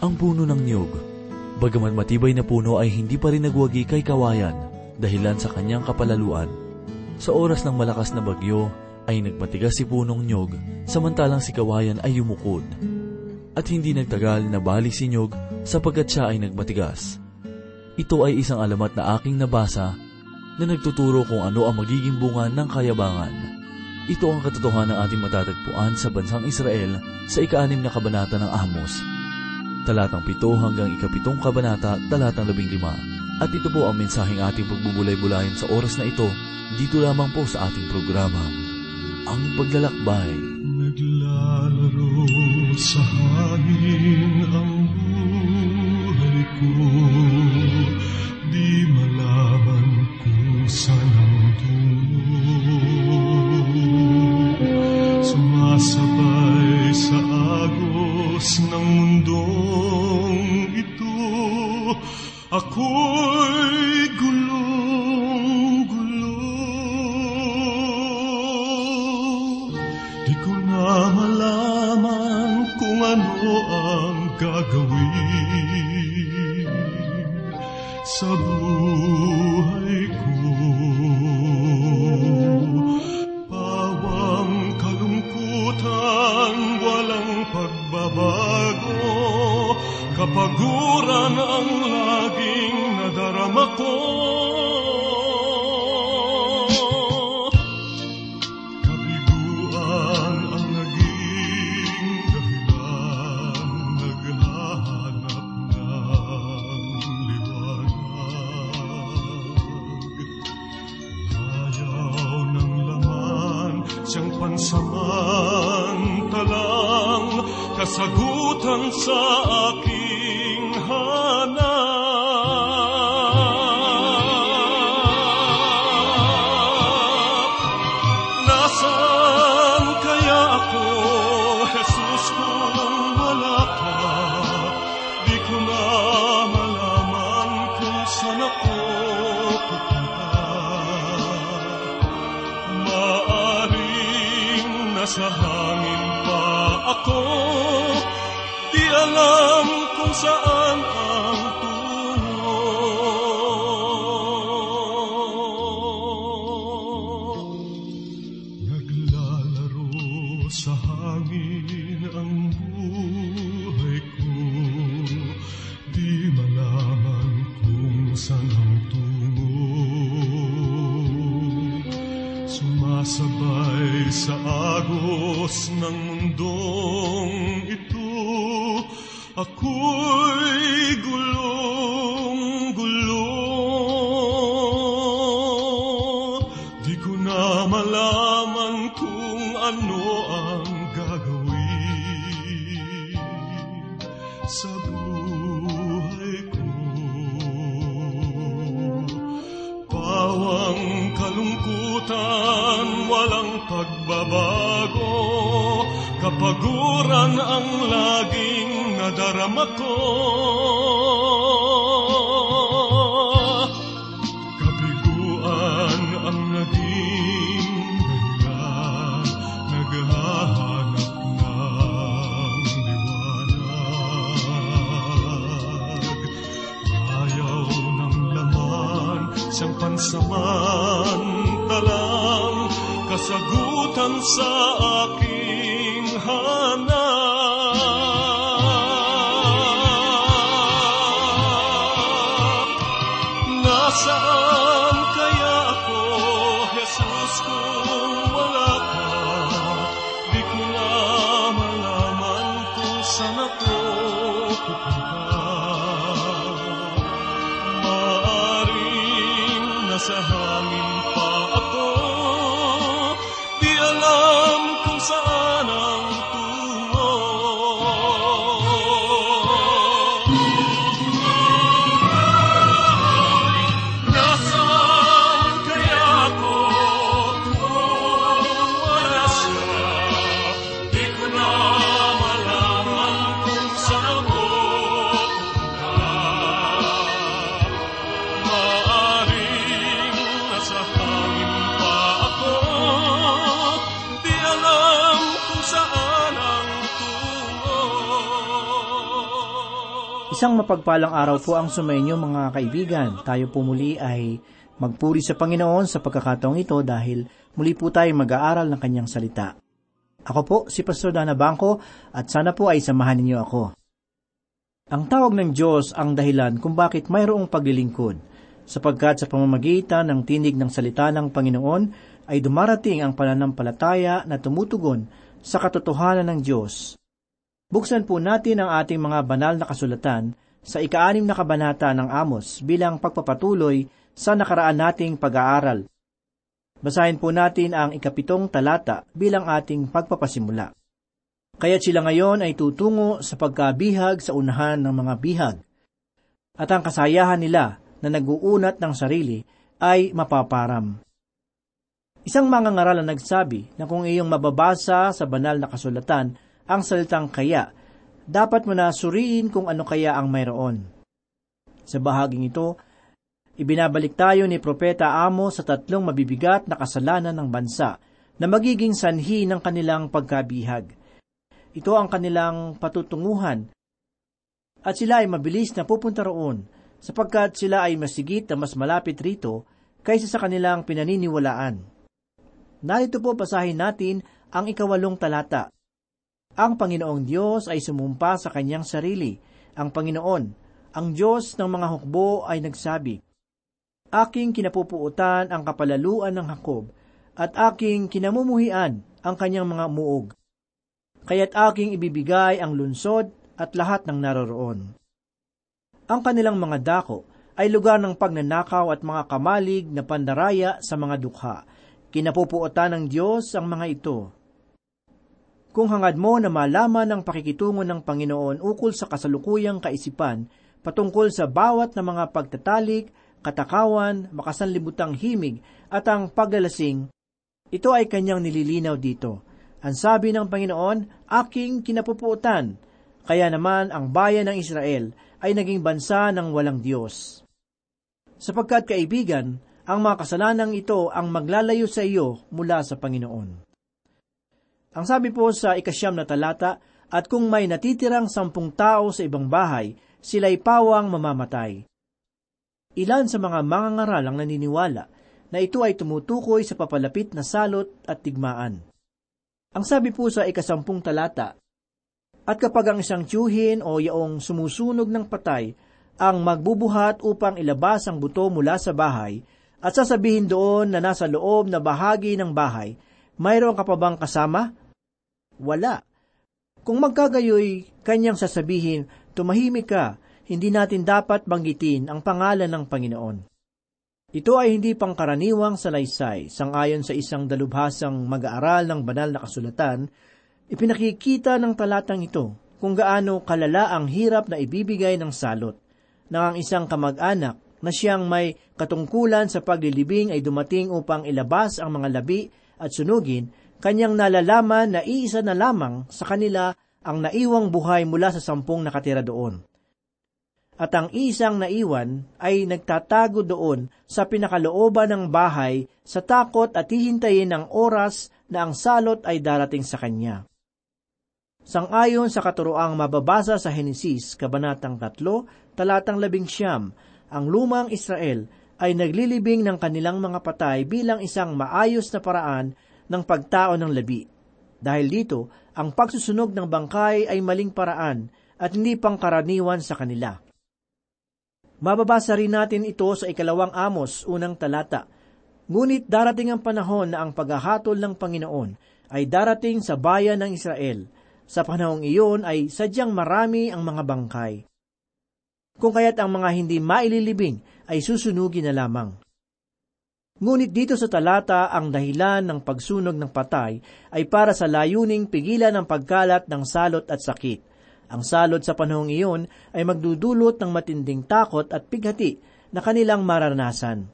ang puno ng niyog. Bagamat matibay na puno ay hindi pa rin nagwagi kay kawayan dahilan sa kanyang kapalaluan. Sa oras ng malakas na bagyo ay nagmatigas si punong niyog samantalang si kawayan ay yumukod. At hindi nagtagal na bali si niyog sapagkat siya ay nagmatigas. Ito ay isang alamat na aking nabasa na nagtuturo kung ano ang magiging bunga ng kayabangan. Ito ang katotohanan ng ating matatagpuan sa bansang Israel sa ikaanim na kabanata ng Amos talatang 7 hanggang ikapitong kabanata, talatang 15. At ito po ang mensaheng ating pagbubulay-bulayan sa oras na ito, dito lamang po sa ating programa, Ang Paglalakbay. Kasagutan sa aking agos ng mundong ito. Ako'y kasagutan sa aking Isang mapagpalang araw po ang sumainyo mga kaibigan. Tayo po muli ay magpuri sa Panginoon sa pagkakataong ito dahil muli po tayo mag-aaral ng kanyang salita. Ako po si Pastor Dana Bangko at sana po ay samahan ninyo ako. Ang tawag ng Diyos ang dahilan kung bakit mayroong paglilingkod, sapagkat sa pamamagitan ng tinig ng salita ng Panginoon ay dumarating ang pananampalataya na tumutugon sa katotohanan ng Diyos. Buksan po natin ang ating mga banal na kasulatan sa ikaanim na kabanata ng Amos bilang pagpapatuloy sa nakaraan nating pag-aaral. Basahin po natin ang ikapitong talata bilang ating pagpapasimula. Kaya sila ngayon ay tutungo sa pagkabihag sa unahan ng mga bihag. At ang kasayahan nila na nag-uunat ng sarili ay mapaparam. Isang mga ngaral na nagsabi na kung iyong mababasa sa banal na kasulatan ang salitang kaya, dapat mo na suriin kung ano kaya ang mayroon. Sa bahaging ito, ibinabalik tayo ni Propeta Amo sa tatlong mabibigat na kasalanan ng bansa na magiging sanhi ng kanilang pagkabihag. Ito ang kanilang patutunguhan at sila ay mabilis na pupunta roon sapagkat sila ay masigit na mas malapit rito kaysa sa kanilang pinaniniwalaan. Narito po basahin natin ang ikawalong talata. Ang Panginoong Diyos ay sumumpa sa kanyang sarili. Ang Panginoon, ang Diyos ng mga hukbo ay nagsabi, Aking kinapupuutan ang kapalaluan ng Hakob, at aking kinamumuhian ang kanyang mga muog. Kaya't aking ibibigay ang lunsod at lahat ng naroroon. Ang kanilang mga dako ay lugar ng pagnanakaw at mga kamalig na pandaraya sa mga dukha. Kinapupuotan ng Diyos ang mga ito kung hangad mo na malaman ang pakikitungo ng Panginoon ukol sa kasalukuyang kaisipan patungkol sa bawat na mga pagtatalik, katakawan, makasanlibutang himig at ang paglalasing, ito ay kanyang nililinaw dito. Ang sabi ng Panginoon, aking kinapupuutan, kaya naman ang bayan ng Israel ay naging bansa ng walang Diyos. Sapagkat kaibigan, ang mga kasalanang ito ang maglalayo sa iyo mula sa Panginoon. Ang sabi po sa ikasyam na talata, at kung may natitirang sampung tao sa ibang bahay, sila'y pawang mamamatay. Ilan sa mga mangangaral ang naniniwala na ito ay tumutukoy sa papalapit na salot at tigmaan. Ang sabi po sa ikasampung talata, At kapag ang isang tiyuhin o yaong sumusunog ng patay ang magbubuhat upang ilabas ang buto mula sa bahay, at sasabihin doon na nasa loob na bahagi ng bahay, mayroon ka pa bang kasama? Wala. Kung magkagayoy, kanyang sasabihin, tumahimik ka, hindi natin dapat banggitin ang pangalan ng Panginoon. Ito ay hindi pangkaraniwang salaysay, sangayon sa isang dalubhasang mag-aaral ng banal na kasulatan, ipinakikita ng talatang ito kung gaano kalala ang hirap na ibibigay ng salot, nang ang isang kamag-anak na siyang may katungkulan sa paglilibing ay dumating upang ilabas ang mga labi at sunugin, kanyang nalalaman na iisa na lamang sa kanila ang naiwang buhay mula sa sampung nakatira doon. At ang isang naiwan ay nagtatago doon sa pinakalooban ng bahay sa takot at hihintayin ang oras na ang salot ay darating sa kanya. Sangayon sa katuroang mababasa sa Henesis, Kabanatang 3, talatang 11, ang lumang Israel ay naglilibing ng kanilang mga patay bilang isang maayos na paraan ng pagtao ng labi. Dahil dito, ang pagsusunog ng bangkay ay maling paraan at hindi pangkaraniwan sa kanila. Mababasa rin natin ito sa ikalawang Amos, unang talata. Ngunit darating ang panahon na ang paghahatol ng Panginoon ay darating sa bayan ng Israel. Sa panahong iyon ay sadyang marami ang mga bangkay. Kung kaya't ang mga hindi maililibing ay susunugin na lamang. Ngunit dito sa talata, ang dahilan ng pagsunog ng patay ay para sa layuning pigilan ang pagkalat ng salot at sakit. Ang salot sa panahong iyon ay magdudulot ng matinding takot at pighati na kanilang mararanasan.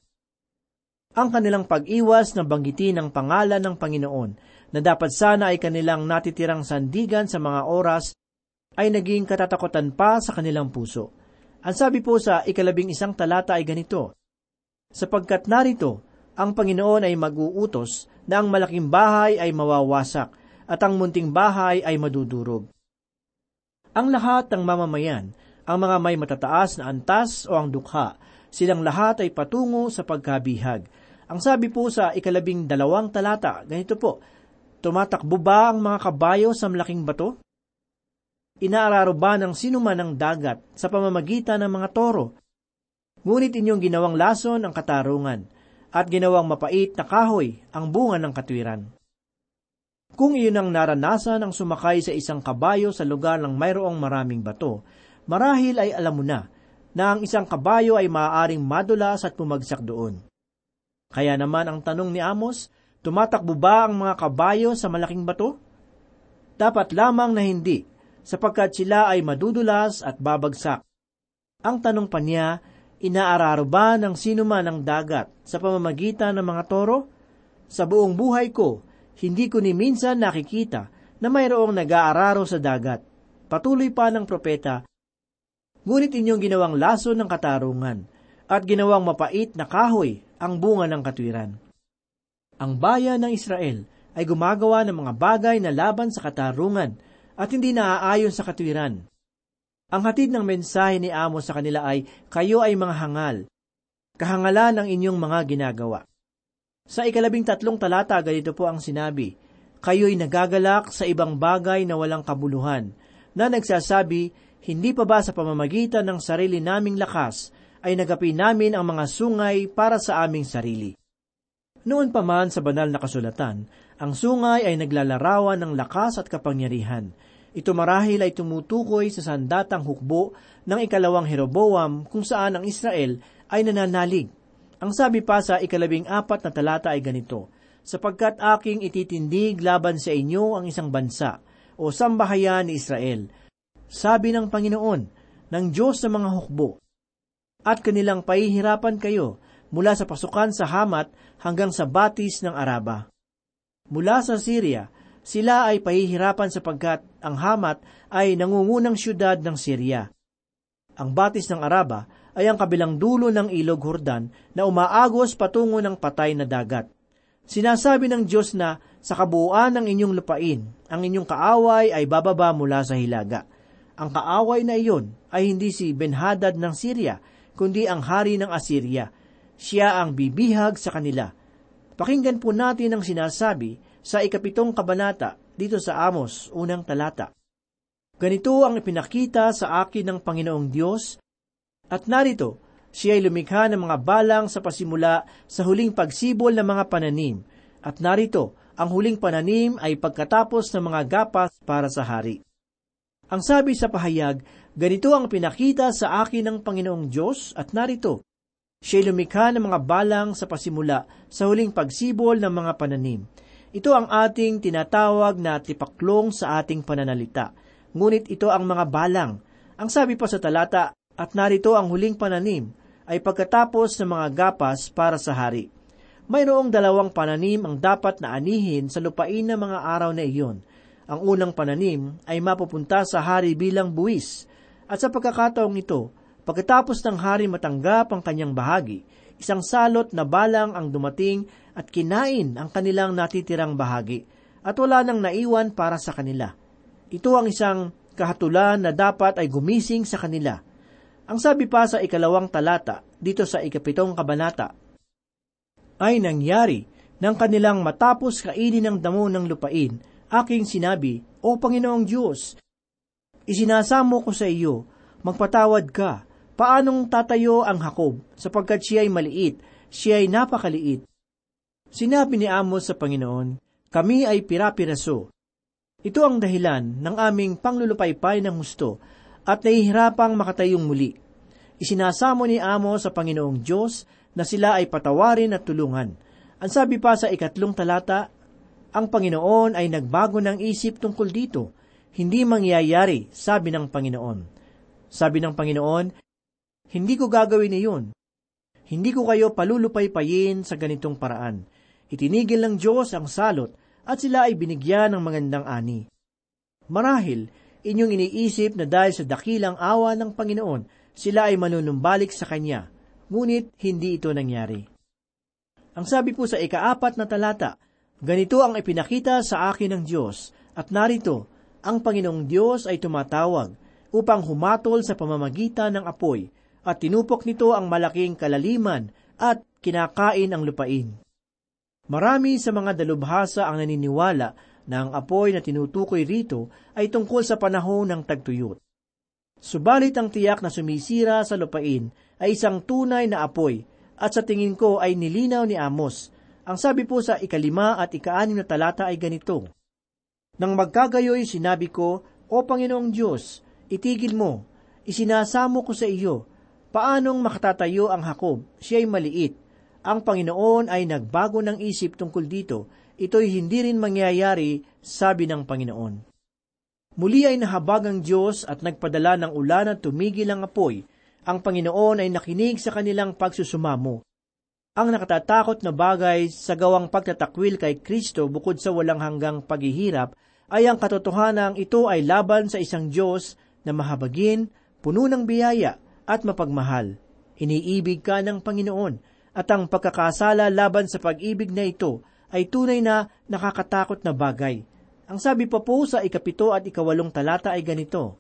Ang kanilang pag-iwas na banggitin ang pangalan ng Panginoon na dapat sana ay kanilang natitirang sandigan sa mga oras ay naging katatakutan pa sa kanilang puso. Ang sabi po sa ikalabing isang talata ay ganito, Sapagkat narito, ang Panginoon ay mag-uutos na ang malaking bahay ay mawawasak at ang munting bahay ay madudurog. Ang lahat ng mamamayan ang mga may matataas na antas o ang dukha. Silang lahat ay patungo sa pagkabihag. Ang sabi po sa ikalabing dalawang talata, ganito po, Tumatakbo ba ang mga kabayo sa malaking bato? Inaararo ba ng sinuman ang dagat sa pamamagitan ng mga toro? Ngunit inyong ginawang lason ang katarungan, at ginawang mapait na kahoy ang bunga ng katwiran. Kung iyon ang naranasan ang sumakay sa isang kabayo sa lugar ng mayroong maraming bato, marahil ay alam mo na na ang isang kabayo ay maaaring madulas at pumagsak doon. Kaya naman ang tanong ni Amos, tumatakbo ba ang mga kabayo sa malaking bato? Dapat lamang na hindi, sapagkat sila ay madudulas at babagsak. Ang tanong pa niya, inaararo ba ng sino man ang dagat sa pamamagitan ng mga toro? Sa buong buhay ko, hindi ko ni minsan nakikita na mayroong nag-aararo sa dagat. Patuloy pa ng propeta, Ngunit inyong ginawang laso ng katarungan at ginawang mapait na kahoy ang bunga ng katwiran. Ang bayan ng Israel ay gumagawa ng mga bagay na laban sa katarungan at hindi naaayon sa katwiran. Ang hatid ng mensahe ni Amos sa kanila ay, kayo ay mga hangal. Kahangalan ang inyong mga ginagawa. Sa ikalabing tatlong talata, ganito po ang sinabi, Kayo'y nagagalak sa ibang bagay na walang kabuluhan, na nagsasabi, hindi pa ba sa pamamagitan ng sarili naming lakas ay nagapi namin ang mga sungay para sa aming sarili? Noon pa man sa banal na kasulatan, ang sungay ay naglalarawan ng lakas at kapangyarihan. Ito marahil ay tumutukoy sa sandatang hukbo ng ikalawang Jeroboam kung saan ang Israel ay nananalig. Ang sabi pa sa ikalabing apat na talata ay ganito, sapagkat aking ititindig laban sa inyo ang isang bansa o sambahayan ni Israel, sabi ng Panginoon, ng Diyos ng mga hukbo. At kanilang pahihirapan kayo mula sa pasukan sa Hamat hanggang sa batis ng Araba. Mula sa Syria, sila ay pahihirapan sapagkat ang Hamat ay nangungunang syudad ng Syria. Ang batis ng Araba ay ang kabilang dulo ng ilog Hordan na umaagos patungo ng patay na dagat. Sinasabi ng Diyos na sa kabuuan ng inyong lupain, ang inyong kaaway ay bababa mula sa hilaga. Ang kaaway na iyon ay hindi si Benhadad ng Syria, kundi ang hari ng Assyria. Siya ang bibihag sa kanila. Pakinggan po natin ang sinasabi sa ikapitong kabanata dito sa Amos, unang talata. Ganito ang ipinakita sa akin ng Panginoong Diyos, at narito, siya ay lumikha ng mga balang sa pasimula sa huling pagsibol ng mga pananim, at narito, ang huling pananim ay pagkatapos ng mga gapas para sa hari. Ang sabi sa pahayag, ganito ang pinakita sa akin ng Panginoong Diyos at narito, siya lumikha ng mga balang sa pasimula sa huling pagsibol ng mga pananim. Ito ang ating tinatawag na tipaklong sa ating pananalita. Ngunit ito ang mga balang. Ang sabi pa sa talata, at narito ang huling pananim, ay pagkatapos ng mga gapas para sa hari. Mayroong dalawang pananim ang dapat na anihin sa lupain ng mga araw na iyon – ang unang pananim ay mapupunta sa hari bilang buwis, at sa pagkakataong ito, pagkatapos ng hari matanggap ang kanyang bahagi, isang salot na balang ang dumating at kinain ang kanilang natitirang bahagi, at wala nang naiwan para sa kanila. Ito ang isang kahatulan na dapat ay gumising sa kanila. Ang sabi pa sa ikalawang talata, dito sa ikapitong kabanata, ay nangyari nang kanilang matapos kainin ng damo ng lupain aking sinabi, O Panginoong Diyos, isinasamo ko sa iyo, magpatawad ka, paanong tatayo ang Hakob, sapagkat siya ay maliit, siya ay napakaliit. Sinabi ni Amos sa Panginoon, kami ay pirapiraso. Ito ang dahilan ng aming panglulupaypay ng husto at nahihirapang makatayong muli. Isinasamo ni Amos sa Panginoong Diyos na sila ay patawarin at tulungan. Ang sabi pa sa ikatlong talata, ang Panginoon ay nagbago ng isip tungkol dito. Hindi mangyayari, sabi ng Panginoon. Sabi ng Panginoon, hindi ko gagawin iyon. Hindi ko kayo palulupaypayin sa ganitong paraan. Itinigil ng Diyos ang salot at sila ay binigyan ng magandang ani. Marahil, inyong iniisip na dahil sa dakilang awa ng Panginoon, sila ay manunumbalik sa Kanya, ngunit hindi ito nangyari. Ang sabi po sa ikaapat na talata, Ganito ang ipinakita sa akin ng Diyos, at narito, ang Panginoong Diyos ay tumatawag, upang humatol sa pamamagitan ng apoy at tinupok nito ang malaking kalaliman at kinakain ang lupain. Marami sa mga dalubhasa ang naniniwala na ang apoy na tinutukoy rito ay tungkol sa panahon ng tagtuyot. Subalit ang tiyak na sumisira sa lupain ay isang tunay na apoy at sa tingin ko ay nilinaw ni Amos. Ang sabi po sa ikalima at ikaanim na talata ay ganito, Nang magkagayoy sinabi ko, O Panginoong Diyos, itigil mo, isinasamo ko sa iyo, paanong makatatayo ang Hakob, siya'y maliit, ang Panginoon ay nagbago ng isip tungkol dito, ito'y hindi rin mangyayari, sabi ng Panginoon. Muli ay nahabag ang Diyos at nagpadala ng ulan at tumigil ang apoy. Ang Panginoon ay nakinig sa kanilang pagsusumamo. Ang nakatatakot na bagay sa gawang pagtatakwil kay Kristo bukod sa walang hanggang paghihirap ay ang katotohanang ito ay laban sa isang Diyos na mahabagin, puno ng biyaya at mapagmahal. Iniibig ka ng Panginoon at ang pagkakasala laban sa pag-ibig na ito ay tunay na nakakatakot na bagay. Ang sabi pa po sa ikapito at ikawalong talata ay ganito,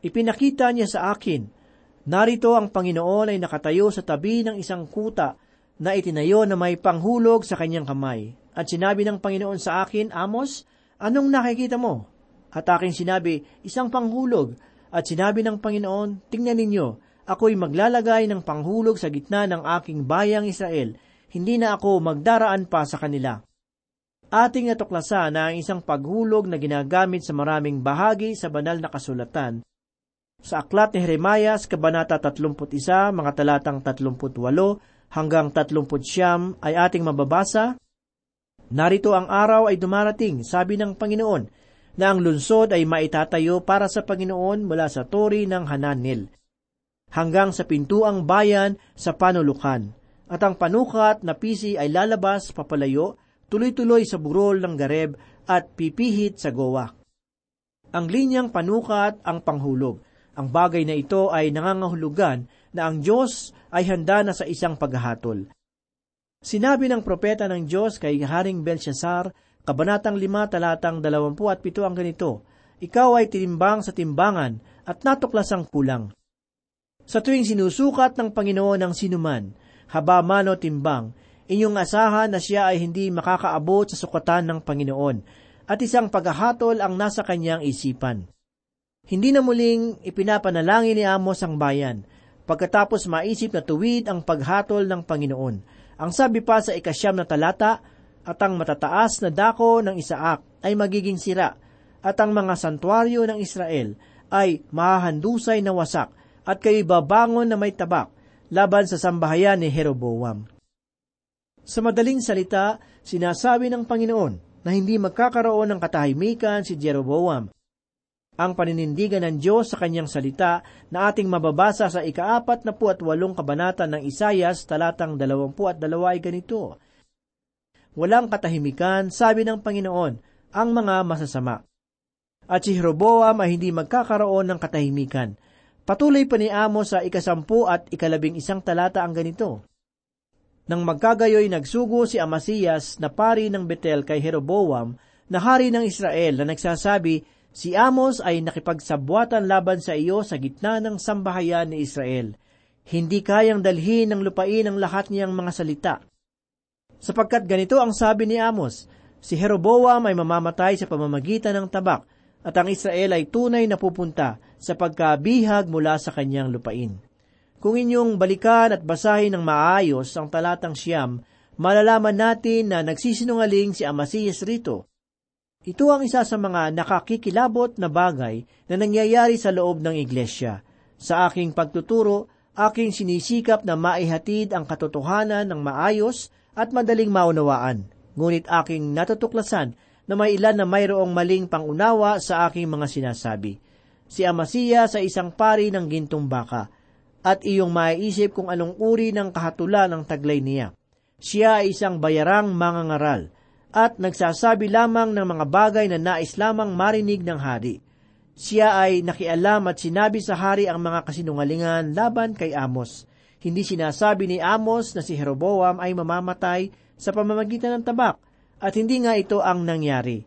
Ipinakita niya sa akin, narito ang Panginoon ay nakatayo sa tabi ng isang kuta na itinayo na may panghulog sa kanyang kamay. At sinabi ng Panginoon sa akin, Amos, anong nakikita mo? At aking sinabi, isang panghulog. At sinabi ng Panginoon, tingnan ninyo, ako'y maglalagay ng panghulog sa gitna ng aking bayang Israel, hindi na ako magdaraan pa sa kanila. Ating natuklasan na ang isang paghulog na ginagamit sa maraming bahagi sa banal na kasulatan. Sa aklat ni Jeremias, Kabanata 31, mga talatang 38 hanggang 39 ay ating mababasa, Narito ang araw ay dumarating, sabi ng Panginoon, na ang lunsod ay maitatayo para sa Panginoon mula sa tori ng Hananil hanggang sa pintuang bayan sa panulukan. At ang panukat na pisi ay lalabas papalayo, tuloy-tuloy sa burol ng gareb at pipihit sa gowa. Ang linyang panukat ang panghulog. Ang bagay na ito ay nangangahulugan na ang Diyos ay handa na sa isang paghahatol. Sinabi ng propeta ng Diyos kay Haring Belshazzar, Kabanatang 5 talatang 27 ang ganito, Ikaw ay tinimbang sa timbangan at natuklas ang kulang. Sa tuwing sinusukat ng Panginoon ang sinuman, haba man o timbang, inyong asahan na siya ay hindi makakaabot sa sukatan ng Panginoon at isang paghahatol ang nasa kanyang isipan. Hindi na muling ipinapanalangin ni Amos ang bayan, pagkatapos maisip na tuwid ang paghatol ng Panginoon. Ang sabi pa sa ikasyam na talata, at ang matataas na dako ng Isaak ay magiging sira, at ang mga santuaryo ng Israel ay mahahandusay na wasak, at kayo'y babangon na may tabak laban sa sambahayan ni Jeroboam. Sa madaling salita, sinasabi ng Panginoon na hindi magkakaroon ng katahimikan si Jeroboam. Ang paninindigan ng Diyos sa kanyang salita na ating mababasa sa ikaapat na puat walong kabanata ng Isayas talatang dalawampu at dalawa ay ganito. Walang katahimikan, sabi ng Panginoon, ang mga masasama. At si Jeroboam ay hindi magkakaroon ng katahimikan Patuloy pa ni Amos sa ikasampu at ikalabing isang talata ang ganito. Nang magkagayoy nagsugo si Amasiyas na pari ng Betel kay Jeroboam na hari ng Israel na nagsasabi, Si Amos ay nakipagsabwatan laban sa iyo sa gitna ng sambahayan ni Israel. Hindi kayang dalhin ng lupain ang lahat niyang mga salita. Sapagkat ganito ang sabi ni Amos, si Jeroboam ay mamamatay sa pamamagitan ng tabak at ang Israel ay tunay na pupunta sa pagkabihag mula sa kanyang lupain. Kung inyong balikan at basahin ng maayos ang talatang siyam, malalaman natin na nagsisinungaling si Amasiyas rito. Ito ang isa sa mga nakakikilabot na bagay na nangyayari sa loob ng iglesia. Sa aking pagtuturo, aking sinisikap na maihatid ang katotohanan ng maayos at madaling maunawaan. Ngunit aking natutuklasan na may ilan na mayroong maling pangunawa sa aking mga sinasabi. Si Amasiya sa isang pari ng gintong baka, at iyong maiisip kung anong uri ng kahatulan ng taglay niya. Siya ay isang bayarang mangangaral, at nagsasabi lamang ng mga bagay na nais lamang marinig ng hari. Siya ay nakialam at sinabi sa hari ang mga kasinungalingan laban kay Amos. Hindi sinasabi ni Amos na si Jeroboam ay mamamatay sa pamamagitan ng tabak, at hindi nga ito ang nangyari.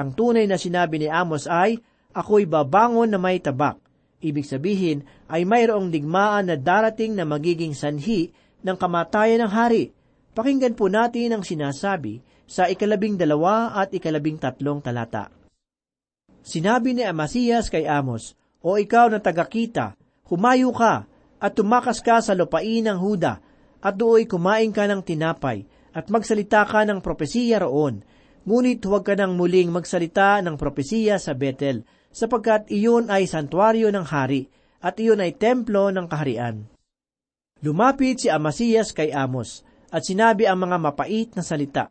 Ang tunay na sinabi ni Amos ay, Ako'y babangon na may tabak, Ibig sabihin ay mayroong digmaan na darating na magiging sanhi ng kamatayan ng hari. Pakinggan po natin ang sinasabi sa ikalabing dalawa at ikalabing tatlong talata. Sinabi ni Amasiyas kay Amos, O ikaw na tagakita, humayo ka at tumakas ka sa lupain ng Huda at dooy kumain ka ng tinapay at magsalita ka ng propesiya roon. Ngunit huwag ka nang muling magsalita ng propesiya sa Bethel, sapagkat iyon ay santuaryo ng hari, at iyon ay templo ng kaharian. Lumapit si Amasiyas kay Amos, at sinabi ang mga mapait na salita.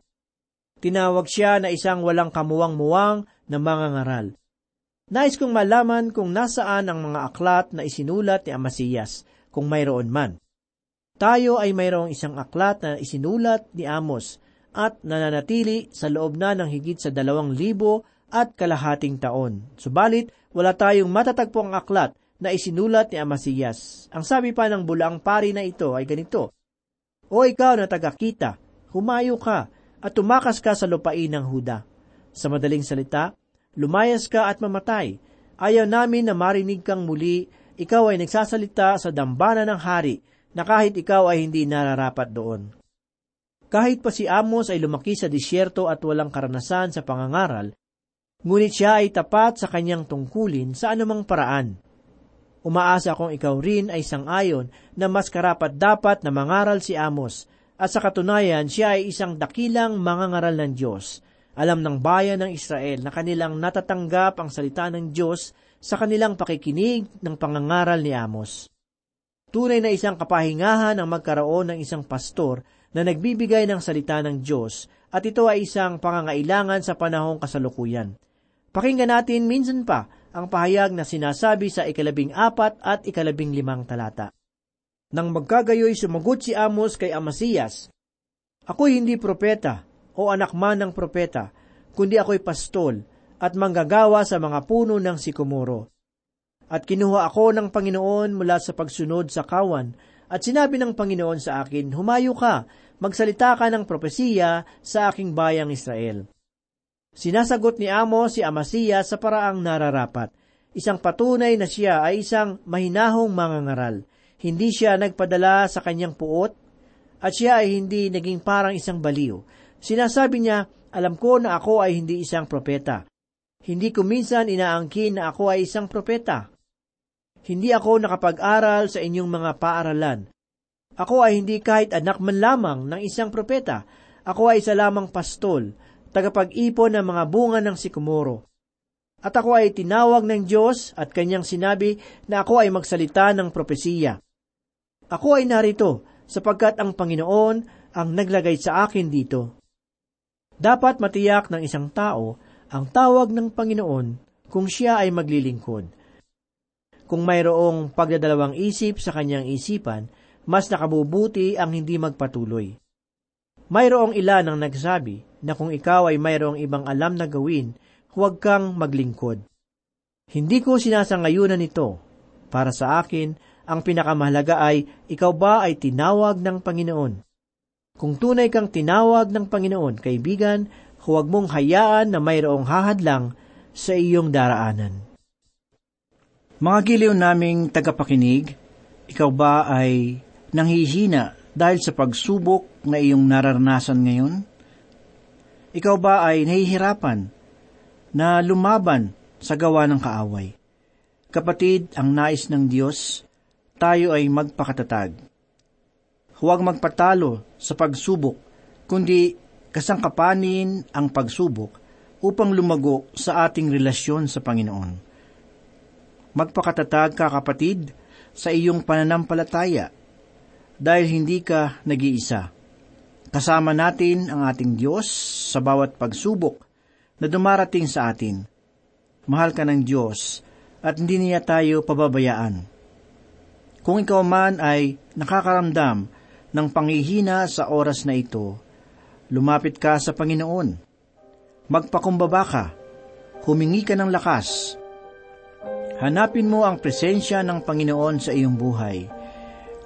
Tinawag siya na isang walang kamuwang-muwang na mga ngaral. Nais kong malaman kung nasaan ang mga aklat na isinulat ni Amasiyas, kung mayroon man. Tayo ay mayroong isang aklat na isinulat ni Amos at nananatili sa loob na ng higit sa dalawang libo at kalahating taon. Subalit, wala tayong matatagpong aklat na isinulat ni Amasiyas. Ang sabi pa ng bulaang pari na ito ay ganito, O ikaw na tagakita, humayo ka at tumakas ka sa lupain ng Huda. Sa madaling salita, lumayas ka at mamatay. Ayaw namin na marinig kang muli, ikaw ay nagsasalita sa dambana ng hari na kahit ikaw ay hindi nararapat doon. Kahit pa si Amos ay lumaki sa disyerto at walang karanasan sa pangangaral, ngunit siya ay tapat sa kanyang tungkulin sa anumang paraan. Umaasa kong ikaw rin ay sangayon na mas karapat dapat na mangaral si Amos, at sa katunayan siya ay isang dakilang mangangaral ng Diyos. Alam ng bayan ng Israel na kanilang natatanggap ang salita ng Diyos sa kanilang pakikinig ng pangangaral ni Amos. Tunay na isang kapahingahan ang magkaroon ng isang pastor na nagbibigay ng salita ng Diyos at ito ay isang pangangailangan sa panahong kasalukuyan. Pakinggan natin minsan pa ang pahayag na sinasabi sa ikalabing apat at ikalabing limang talata. Nang magkagayoy sumagot si Amos kay Amasiyas, Ako'y hindi propeta o anak man ng propeta, kundi ako'y pastol at manggagawa sa mga puno ng sikomoro. At kinuha ako ng Panginoon mula sa pagsunod sa kawan, at sinabi ng Panginoon sa akin, Humayo ka, magsalita ka ng propesiya sa aking bayang Israel. Sinasagot ni Amos si Amasiya sa paraang nararapat. Isang patunay na siya ay isang mahinahong mangangaral. Hindi siya nagpadala sa kanyang puot, at siya ay hindi naging parang isang baliw. Sinasabi niya, alam ko na ako ay hindi isang propeta. Hindi ko minsan inaangkin na ako ay isang propeta. Hindi ako nakapag-aral sa inyong mga paaralan. Ako ay hindi kahit anak man lamang ng isang propeta. Ako ay isa lamang pastol, tagapag-ipon ng mga bunga ng sikumoro. At ako ay tinawag ng Diyos at kanyang sinabi na ako ay magsalita ng propesiya. Ako ay narito sapagkat ang Panginoon ang naglagay sa akin dito. Dapat matiyak ng isang tao ang tawag ng Panginoon kung siya ay maglilingkod kung mayroong pagdadalawang isip sa kanyang isipan, mas nakabubuti ang hindi magpatuloy. Mayroong ilan ang nagsabi na kung ikaw ay mayroong ibang alam na gawin, huwag kang maglingkod. Hindi ko sinasangayunan ito. Para sa akin, ang pinakamahalaga ay ikaw ba ay tinawag ng Panginoon. Kung tunay kang tinawag ng Panginoon, kaibigan, huwag mong hayaan na mayroong hahadlang sa iyong daraanan. Mga giliw naming tagapakinig, ikaw ba ay nanghihina dahil sa pagsubok na iyong nararanasan ngayon? Ikaw ba ay nahihirapan na lumaban sa gawa ng kaaway? Kapatid, ang nais ng Diyos, tayo ay magpakatatag. Huwag magpatalo sa pagsubok, kundi kasangkapanin ang pagsubok upang lumago sa ating relasyon sa Panginoon. Magpakatatag ka kapatid sa iyong pananampalataya dahil hindi ka nag-iisa. Kasama natin ang ating Diyos sa bawat pagsubok na dumarating sa atin. Mahal ka ng Diyos at hindi niya tayo pababayaan. Kung ikaw man ay nakakaramdam ng panghihina sa oras na ito, lumapit ka sa Panginoon. Magpakumbaba ka, humingi ka ng lakas, Hanapin mo ang presensya ng Panginoon sa iyong buhay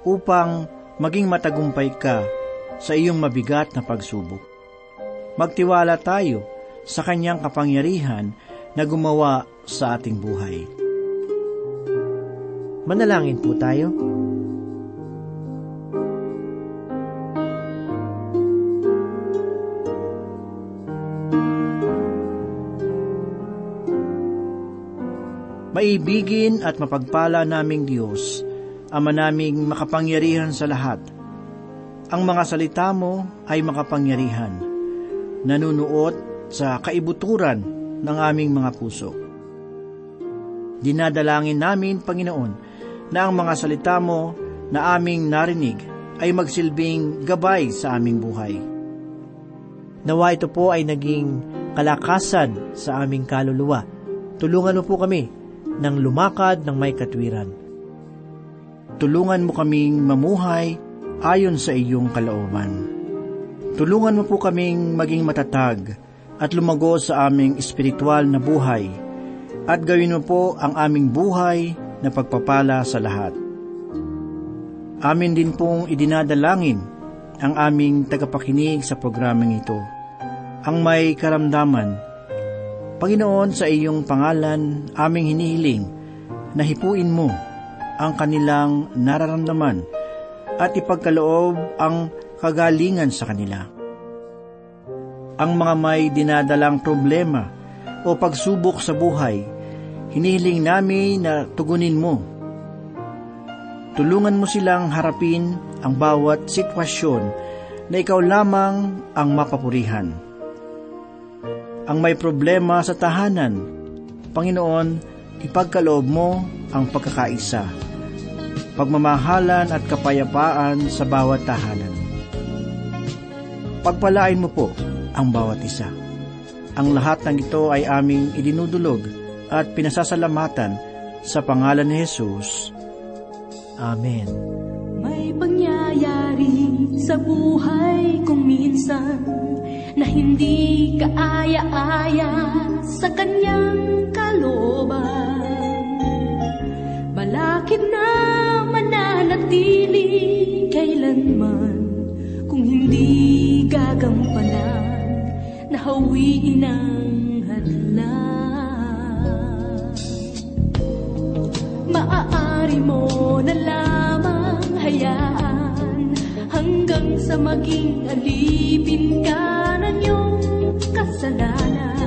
upang maging matagumpay ka sa iyong mabigat na pagsubok. Magtiwala tayo sa kanyang kapangyarihan na gumawa sa ating buhay. Manalangin po tayo. Maibigin at mapagpala naming Diyos, Ama naming makapangyarihan sa lahat. Ang mga salita mo ay makapangyarihan, nanunuot sa kaibuturan ng aming mga puso. Dinadalangin namin, Panginoon, na ang mga salita mo na aming narinig ay magsilbing gabay sa aming buhay. Nawa ito po ay naging kalakasan sa aming kaluluwa. Tulungan mo po kami ng lumakad ng may katwiran. Tulungan mo kaming mamuhay ayon sa iyong kalooban. Tulungan mo po kaming maging matatag at lumago sa aming espiritual na buhay at gawin mo po ang aming buhay na pagpapala sa lahat. Amin din pong idinadalangin ang aming tagapakinig sa programang ito. Ang may karamdaman, Panginoon sa iyong pangalan aming hinihiling na hipuin mo ang kanilang nararamdaman at ipagkaloob ang kagalingan sa kanila. Ang mga may dinadalang problema o pagsubok sa buhay, hinihiling namin na tugunin mo. Tulungan mo silang harapin ang bawat sitwasyon na ikaw lamang ang mapapurihan. Ang may problema sa tahanan, Panginoon, ipagkaloob mo ang pagkakaisa pagmamahalan at kapayapaan sa bawat tahanan. Pagpalain mo po ang bawat isa. Ang lahat ng ito ay aming idinudulog at pinasasalamatan sa pangalan ni Jesus. Amen. May pangyayari sa buhay kong minsan na hindi kaaya-aya sa kanyang kalooban. Balakid na mananatili kailanman kung hindi gagampanan na hawiin ang hadlang. Maaari mo na lamang hayaan hanggang sa maging alipin ka ng iyong kasalanan.